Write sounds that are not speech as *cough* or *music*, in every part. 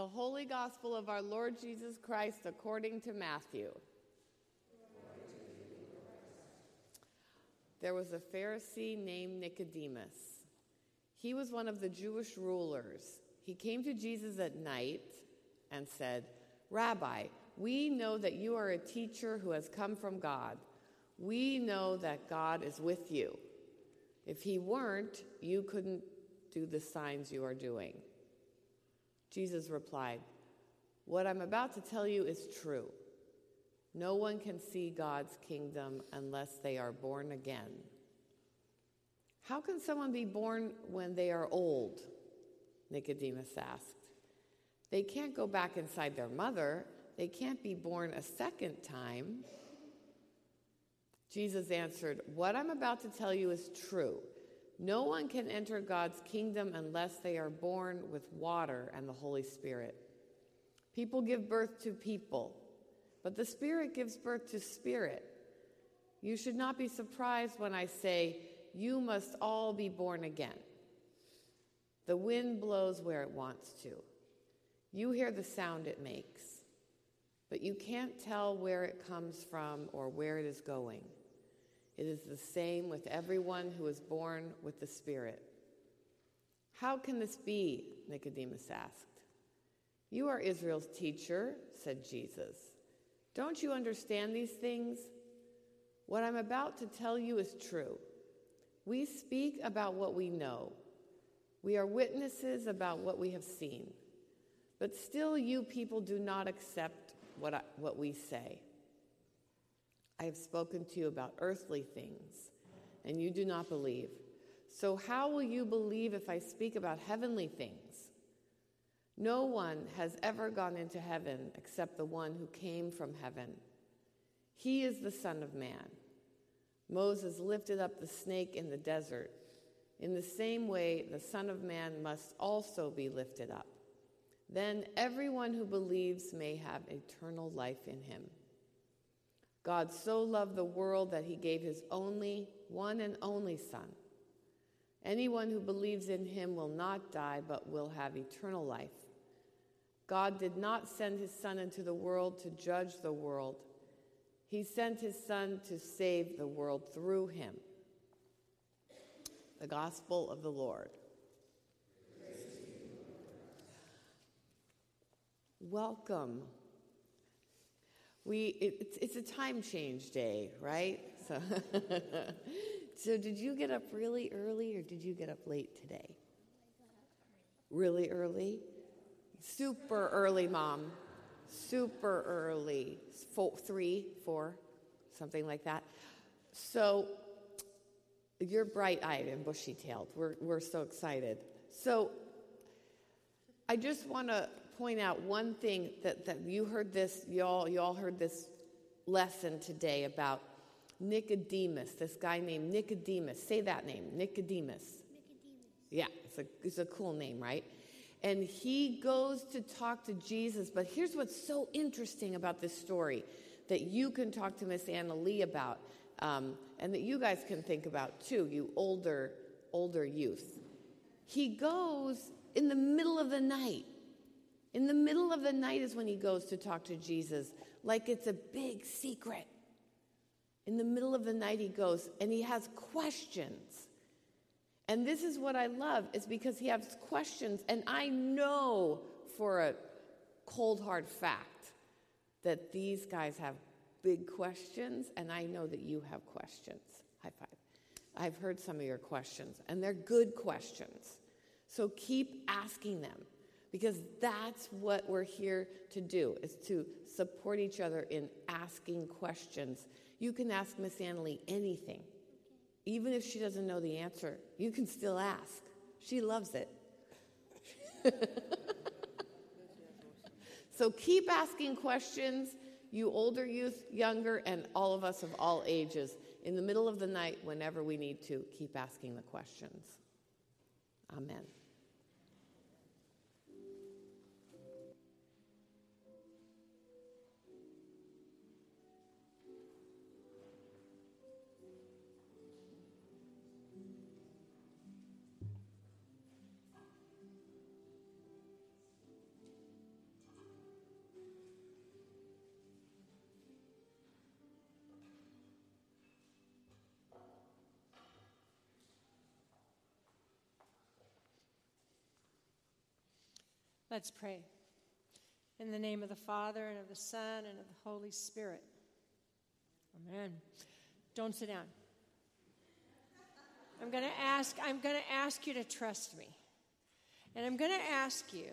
The Holy Gospel of our Lord Jesus Christ according to Matthew. There was a Pharisee named Nicodemus. He was one of the Jewish rulers. He came to Jesus at night and said, Rabbi, we know that you are a teacher who has come from God. We know that God is with you. If he weren't, you couldn't do the signs you are doing. Jesus replied, What I'm about to tell you is true. No one can see God's kingdom unless they are born again. How can someone be born when they are old? Nicodemus asked. They can't go back inside their mother. They can't be born a second time. Jesus answered, What I'm about to tell you is true. No one can enter God's kingdom unless they are born with water and the Holy Spirit. People give birth to people, but the Spirit gives birth to spirit. You should not be surprised when I say, You must all be born again. The wind blows where it wants to. You hear the sound it makes, but you can't tell where it comes from or where it is going. It is the same with everyone who is born with the Spirit. How can this be? Nicodemus asked. You are Israel's teacher, said Jesus. Don't you understand these things? What I'm about to tell you is true. We speak about what we know, we are witnesses about what we have seen. But still, you people do not accept what, I, what we say. I have spoken to you about earthly things, and you do not believe. So, how will you believe if I speak about heavenly things? No one has ever gone into heaven except the one who came from heaven. He is the Son of Man. Moses lifted up the snake in the desert. In the same way, the Son of Man must also be lifted up. Then everyone who believes may have eternal life in him. God so loved the world that he gave his only, one and only Son. Anyone who believes in him will not die, but will have eternal life. God did not send his Son into the world to judge the world, he sent his Son to save the world through him. The Gospel of the Lord. Welcome we it, it's, a time change day, right? So, *laughs* so did you get up really early or did you get up late today? Really early? Super early, mom. Super early. Four, three, four, something like that. So you're bright eyed and bushy tailed. We're, we're so excited. So I just want to point out one thing that, that you heard this, y'all, y'all heard this lesson today about Nicodemus, this guy named Nicodemus. Say that name, Nicodemus. Nicodemus. Yeah, it's a, it's a cool name, right? And he goes to talk to Jesus. But here's what's so interesting about this story that you can talk to Miss Anna Lee about, um, and that you guys can think about too, you older, older youth. He goes in the middle of the night in the middle of the night is when he goes to talk to Jesus, like it's a big secret. In the middle of the night, he goes and he has questions. And this is what I love, is because he has questions. And I know for a cold, hard fact that these guys have big questions, and I know that you have questions. High five. I've heard some of your questions, and they're good questions. So keep asking them because that's what we're here to do is to support each other in asking questions. You can ask miss annalie anything. Even if she doesn't know the answer you can still ask. She loves it. *laughs* So keep asking questions. You older youth younger and all of us of all ages in the middle of the night whenever we need to keep asking the questions. Amen Let's pray. In the name of the Father, and of the Son, and of the Holy Spirit. Amen. Don't sit down. I'm going to ask I'm going to ask you to trust me. And I'm going to ask you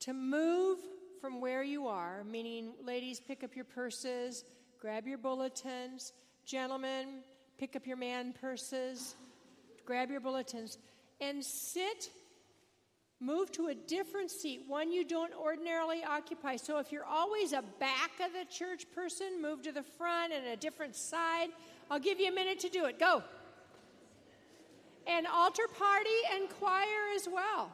to move from where you are, meaning ladies pick up your purses, grab your bulletins, gentlemen pick up your man purses, grab your bulletins and sit Move to a different seat, one you don't ordinarily occupy. So if you're always a back of the church person, move to the front and a different side. I'll give you a minute to do it. Go. And altar party and choir as well.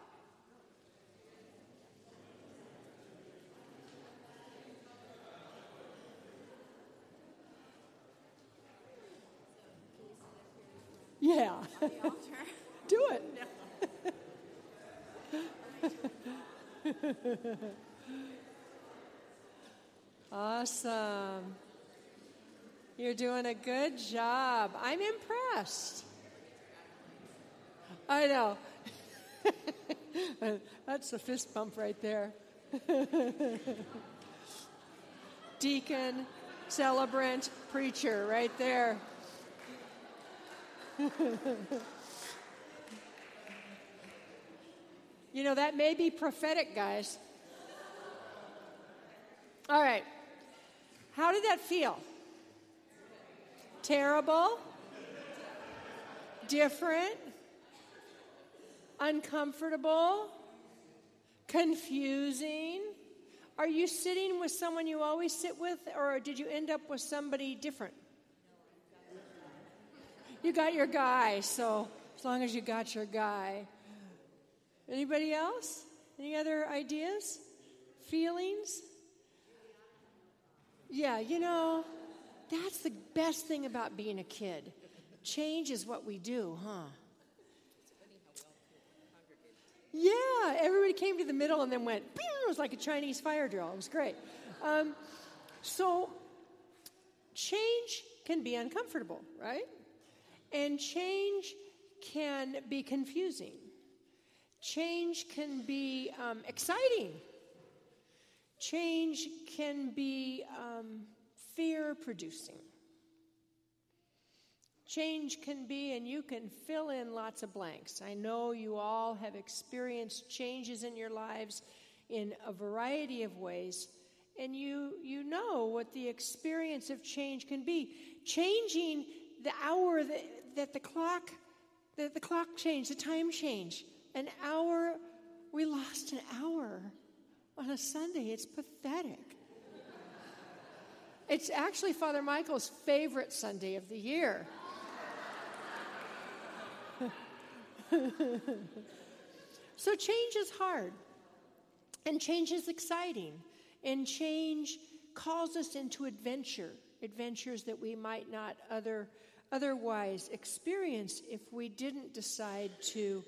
Yeah. *laughs* do it. *laughs* awesome. You're doing a good job. I'm impressed. I know. *laughs* That's a fist bump right there. *laughs* Deacon, celebrant, preacher, right there. You know, that may be prophetic, guys. All right. How did that feel? Terrible? Different? Uncomfortable? Confusing? Are you sitting with someone you always sit with, or did you end up with somebody different? You got your guy, so as long as you got your guy. Anybody else? Any other ideas? Feelings? Yeah, you know, that's the best thing about being a kid. Change is what we do, huh? Yeah, everybody came to the middle and then went, it was like a Chinese fire drill. It was great. Um, so, change can be uncomfortable, right? And change can be confusing. Change can be um, exciting. Change can be um, fear producing. Change can be, and you can fill in lots of blanks. I know you all have experienced changes in your lives in a variety of ways, and you, you know what the experience of change can be. Changing the hour that, that the clock, that the clock changed, the time change an hour, we lost an hour on a Sunday. It's pathetic. It's actually Father Michael's favorite Sunday of the year. *laughs* so change is hard, and change is exciting, and change calls us into adventure, adventures that we might not other, otherwise experience if we didn't decide to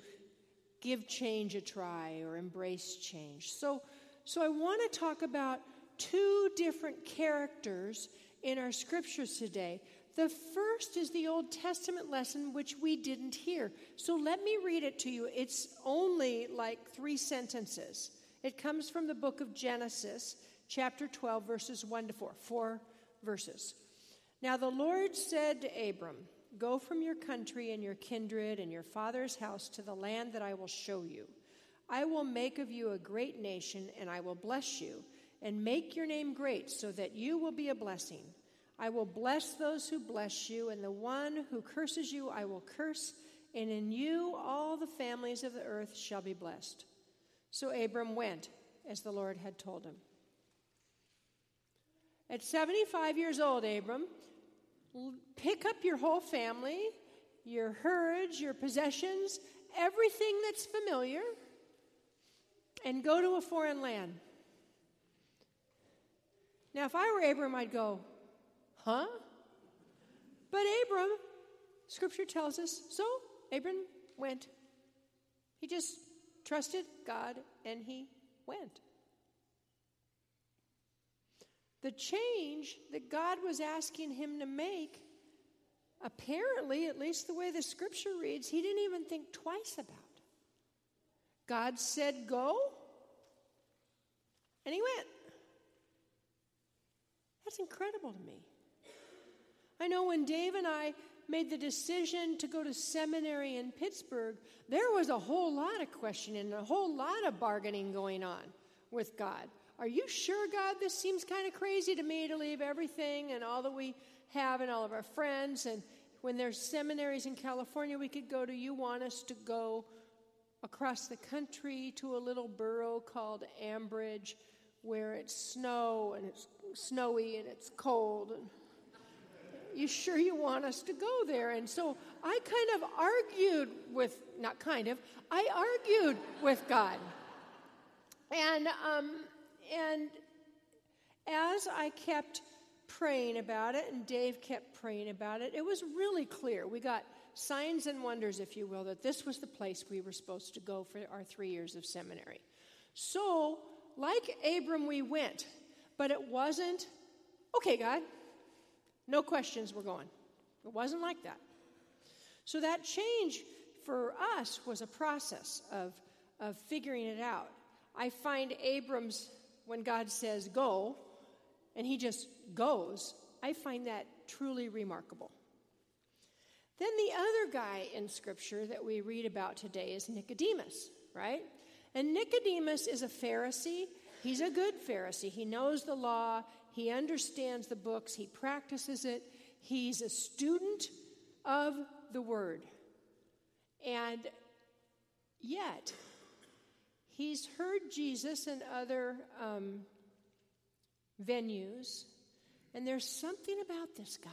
give change a try or embrace change. So, so I want to talk about two different characters in our scriptures today. The first is the Old Testament lesson, which we didn't hear. So let me read it to you. It's only like three sentences. It comes from the book of Genesis, chapter 12, verses 1 to 4. Four verses. Now the Lord said to Abram, Go from your country and your kindred and your father's house to the land that I will show you. I will make of you a great nation, and I will bless you, and make your name great, so that you will be a blessing. I will bless those who bless you, and the one who curses you I will curse, and in you all the families of the earth shall be blessed. So Abram went as the Lord had told him. At 75 years old, Abram pick up your whole family, your herds, your possessions, everything that's familiar, and go to a foreign land. Now, if I were Abram, I'd go, huh? But Abram, scripture tells us, so Abram went. He just trusted God and he went. The change that God was asking him to make, apparently, at least the way the scripture reads, he didn't even think twice about. God said, Go, And he went. That's incredible to me. I know when Dave and I made the decision to go to seminary in Pittsburgh, there was a whole lot of questioning and a whole lot of bargaining going on with God. Are you sure, God, this seems kind of crazy to me to leave everything and all that we have and all of our friends? And when there's seminaries in California we could go to, you want us to go across the country to a little borough called Ambridge where it's snow and it's snowy and it's cold. And you sure you want us to go there? And so i kind of argued with not kind of i argued with god. And um, and as i kept praying about it and dave kept praying about it it was really clear we got signs and wonders if you will that this was the place we were supposed to go for our three years of seminary so like Abram, we went, but it wasn't, okay, God, no questions, we're going. It wasn't like that. So that change for us was a process of, of figuring it out. I find Abram's, when God says go, and he just goes, I find that truly remarkable. Then the other guy in Scripture that we read about today is Nicodemus, right? And Nicodemus is a Pharisee. He's a good Pharisee. He knows the law, he understands the books, he practices it. He's a student of the word. And yet, he's heard Jesus in other um, venues, and there's something about this guy.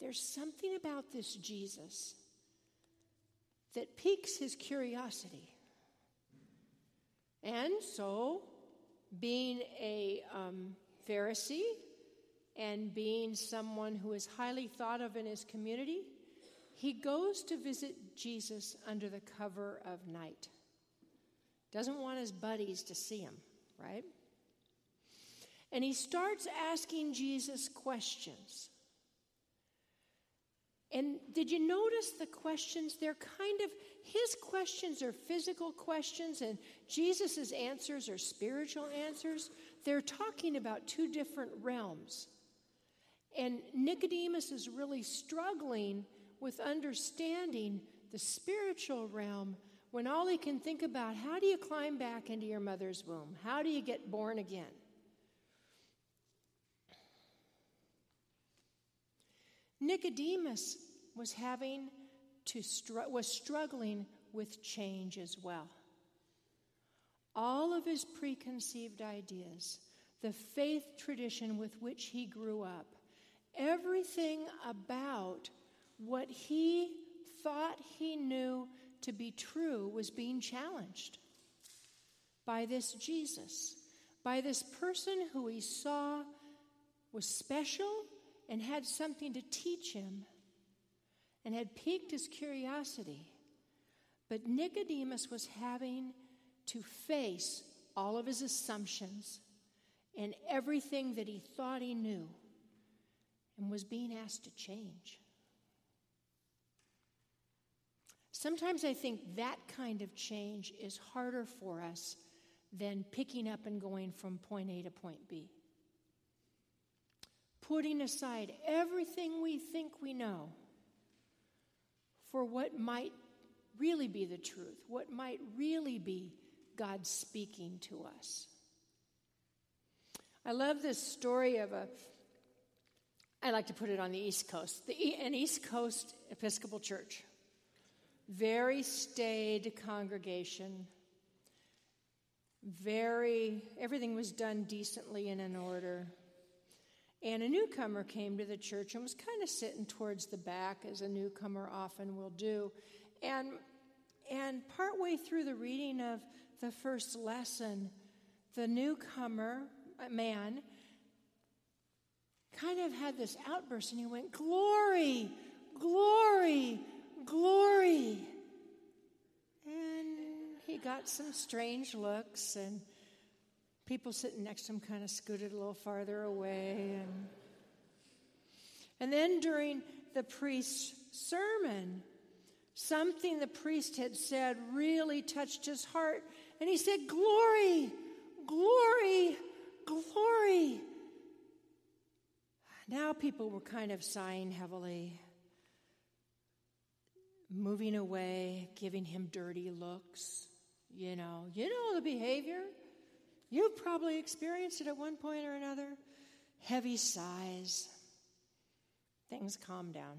There's something about this Jesus that piques his curiosity. And so, being a um, Pharisee and being someone who is highly thought of in his community, he goes to visit Jesus under the cover of night. Doesn't want his buddies to see him, right? And he starts asking Jesus questions. And did you notice the questions? They're kind of, his questions are physical questions, and Jesus' answers are spiritual answers. They're talking about two different realms. And Nicodemus is really struggling with understanding the spiritual realm when all he can think about how do you climb back into your mother's womb? How do you get born again? Nicodemus was having to str- was struggling with change as well. All of his preconceived ideas, the faith tradition with which he grew up, everything about what he thought he knew to be true was being challenged by this Jesus, by this person who he saw was special and had something to teach him and had piqued his curiosity. But Nicodemus was having to face all of his assumptions and everything that he thought he knew and was being asked to change. Sometimes I think that kind of change is harder for us than picking up and going from point A to point B putting aside everything we think we know for what might really be the truth, what might really be God speaking to us. I love this story of a, I like to put it on the East Coast, the, an East Coast Episcopal Church. Very staid congregation, very, everything was done decently and in order. And a newcomer came to the church and was kind of sitting towards the back, as a newcomer often will do. And, and partway through the reading of the first lesson, the newcomer, uh, man, kind of had this outburst and he went, Glory, glory, glory. And he got some strange looks and people sitting next to him kind of scooted a little farther away. And, and then during the priest's sermon, something the priest had said really touched his heart. And he said, Glory, Glory, glory. Now people were kind of sighing heavily, moving away, giving him dirty looks. You know, you know the behavior. You've probably experienced it at one point or another. Heavy sighs. Things calm down.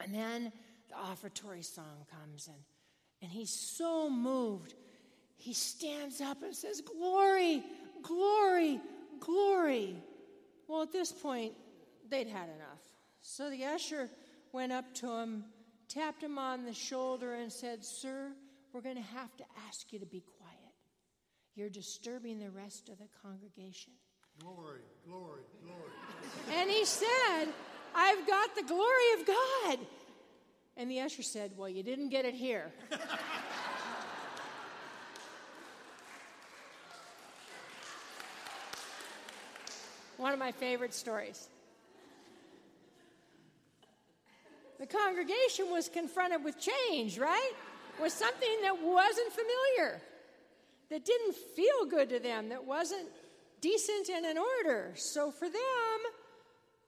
And then the offertory song comes, and, and he's so moved. He stands up and says, Glory, glory, glory. Well, at this point, they'd had enough. So the usher went up to him, tapped him on the shoulder, and said, Sir, we're going to have to ask you to be quiet. You're disturbing the rest of the congregation. Glory, glory, glory. And he said, I've got the glory of God. And the usher said, Well, you didn't get it here. One of my favorite stories. The congregation was confronted with change, right? With something that wasn't familiar, that didn't feel good to them, that wasn't decent and in order. So for them,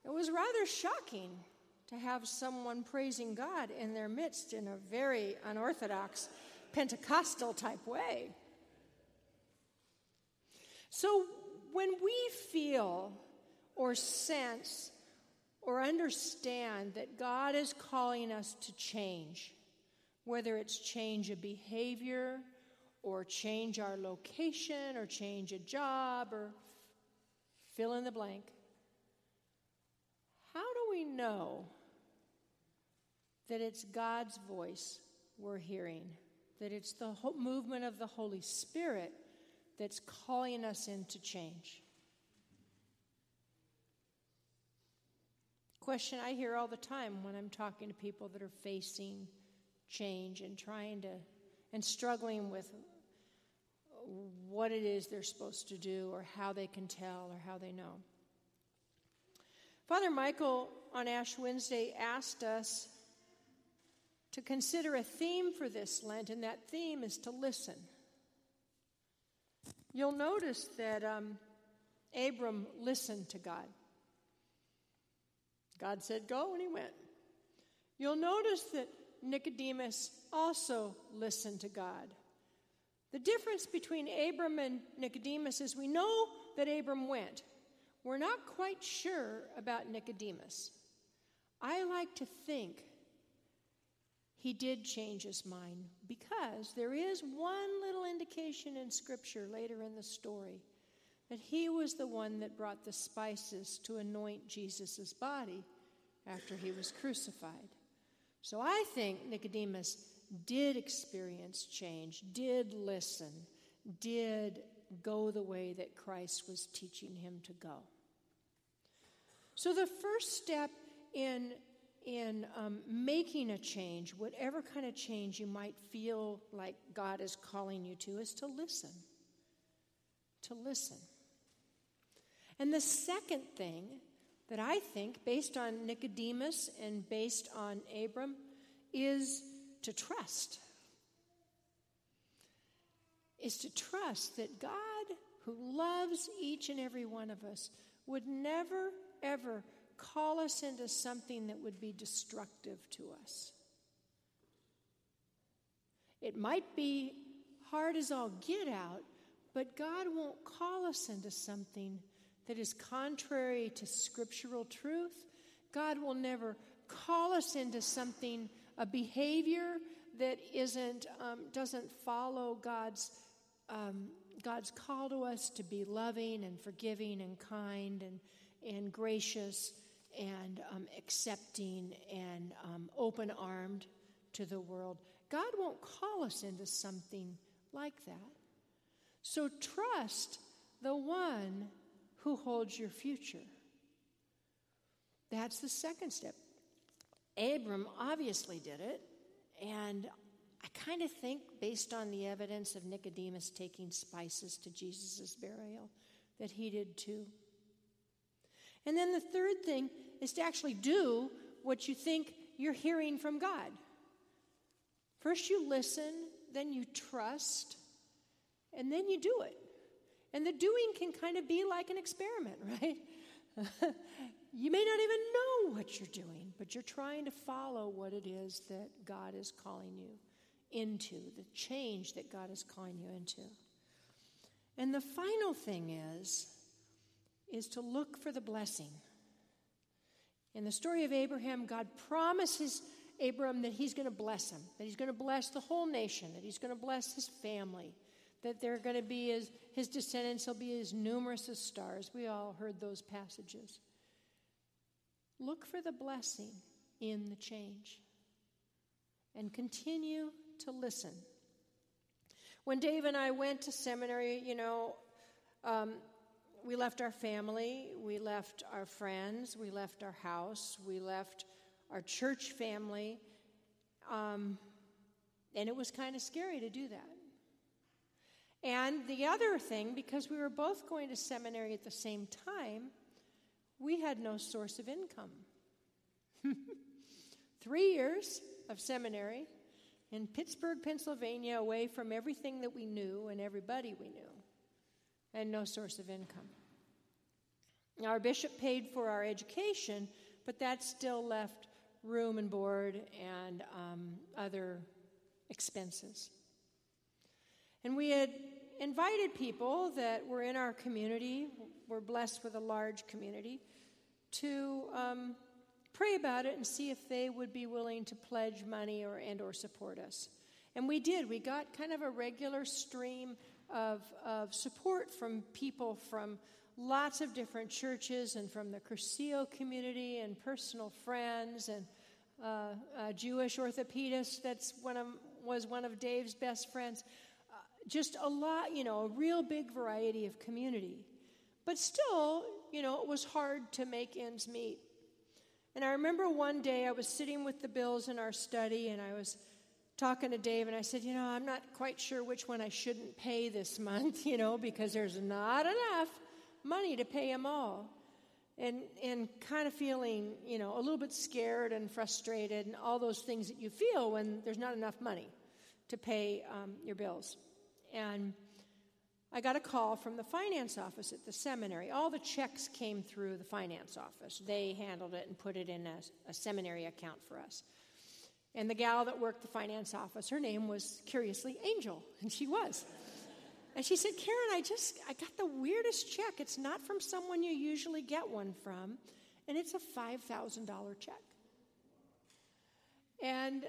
it was rather shocking to have someone praising God in their midst in a very unorthodox Pentecostal type way. So when we feel or sense or understand that God is calling us to change, whether it's change a behavior or change our location or change a job or fill in the blank, how do we know that it's God's voice we're hearing? That it's the movement of the Holy Spirit that's calling us into change? Question I hear all the time when I'm talking to people that are facing change and trying to, and struggling with what it is they're supposed to do or how they can tell or how they know. Father Michael on Ash Wednesday asked us to consider a theme for this Lent, and that theme is to listen. You'll notice that um, Abram listened to God. God said, Go, and he went. You'll notice that Nicodemus also listened to God. The difference between Abram and Nicodemus is we know that Abram went. We're not quite sure about Nicodemus. I like to think he did change his mind because there is one little indication in Scripture later in the story that he was the one that brought the spices to anoint Jesus' body after he was crucified. So I think Nicodemus did experience change, did listen, did go the way that Christ was teaching him to go. So the first step in in um, making a change, whatever kind of change you might feel like God is calling you to, is to listen. To listen. And the second thing that I think, based on Nicodemus and based on Abram, is to trust. Is to trust that God, who loves each and every one of us, would never, ever call us into something that would be destructive to us. It might be hard as all get out, but God won't call us into something that is contrary to scriptural truth. God will never call us into something, a behavior that isn't, um, doesn't follow God's, um, God's call to us to be loving and forgiving and kind and, and gracious and um, accepting and um, open armed to the world. God won't call us into something like that. So trust the one who holds your future. That's the second step. Abram obviously did it, and I kind of think, based on the evidence of Nicodemus taking spices to Jesus' burial, that he did too. And then the third thing is to actually do what you think you're hearing from God. First, you listen, then you trust, and then you do it. And the doing can kind of be like an experiment, *laughs* right? you may not even know what you're doing, but you're trying to follow what it is that God is calling you into, the change that God is calling you into. And the final thing is is to look for the blessing. In the story of Abraham, God promises Abram that he's going to bless him, that he's going to bless the whole nation, that he's going to bless his family, that they're going to be as his descendants will be as numerous as stars. We all heard those passages. Look for the blessing in the change and continue to listen. When Dave and I went to seminary, you know, um, we left our family, we left our friends, we left our house, we left our church family, um, and it was kind of scary to do that. And the other thing, because we were both going to seminary at the same time, we had no source of income. *laughs* Three years of seminary in Pittsburgh, Pennsylvania, away from everything that we knew and everybody we knew, and no source of income. Our bishop paid for our education, but that still left room and board and um, other expenses. And we had invited people that were in our community, we're blessed with a large community, to um, pray about it and see if they would be willing to pledge money or and or support us. And we did. We got kind of a regular stream of, of support from people from lots of different churches and from the Cursillo community and personal friends and uh, a Jewish orthopedist that's one of, was one of Dave's best friends. Just a lot, you know, a real big variety of community. But still, you know, it was hard to make ends meet. And I remember one day I was sitting with the bills in our study and I was talking to Dave and I said, You know, I'm not quite sure which one I shouldn't pay this *laughs* month, you know, because there's not enough money to pay them all. And, and kind of feeling, you know, a little bit scared and frustrated and all those things that you feel when there's not enough money to pay um, your bills. And I got a call from the finance office at the seminary. All the checks came through the finance office. They handled it and put it in a, a, seminary account for us. And the gal that worked the finance office, her name was curiously Angel, and she was. And she said, Karen, I just I got the weirdest check. It's not from someone you usually get one from, and it's a five thousand dollar check. And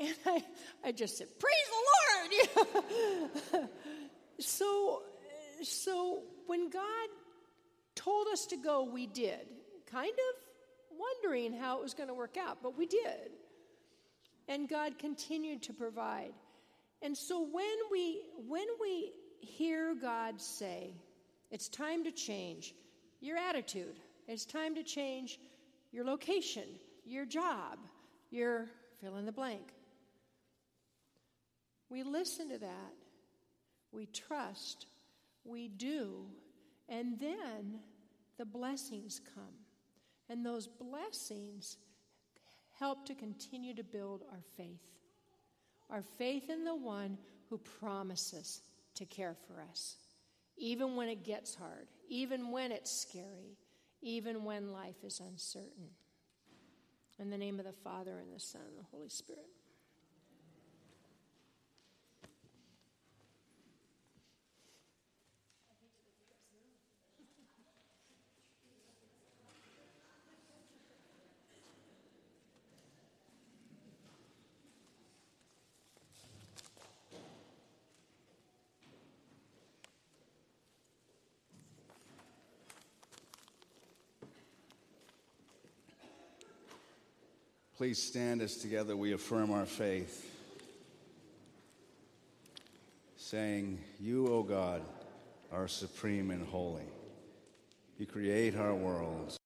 and I, I just said, Praise the Lord! *laughs* so, so when God told us to go, we did, kind of wondering how it was going to work out, but we did. And God continued to provide. And so when we when we hear God say, it's time to change your attitude, it's time to change your location, your job, your fill in the blank. We listen to that, we trust, we do, and then the blessings come. And those blessings help to continue to build our faith. Our faith in the one who promises to care for us, even when it gets hard, even when it's scary, even when life is uncertain. In the name of the Father, and the Son, and the Holy Spirit. Please stand as together we affirm our faith, saying, You, O God, are supreme and holy. You create our worlds.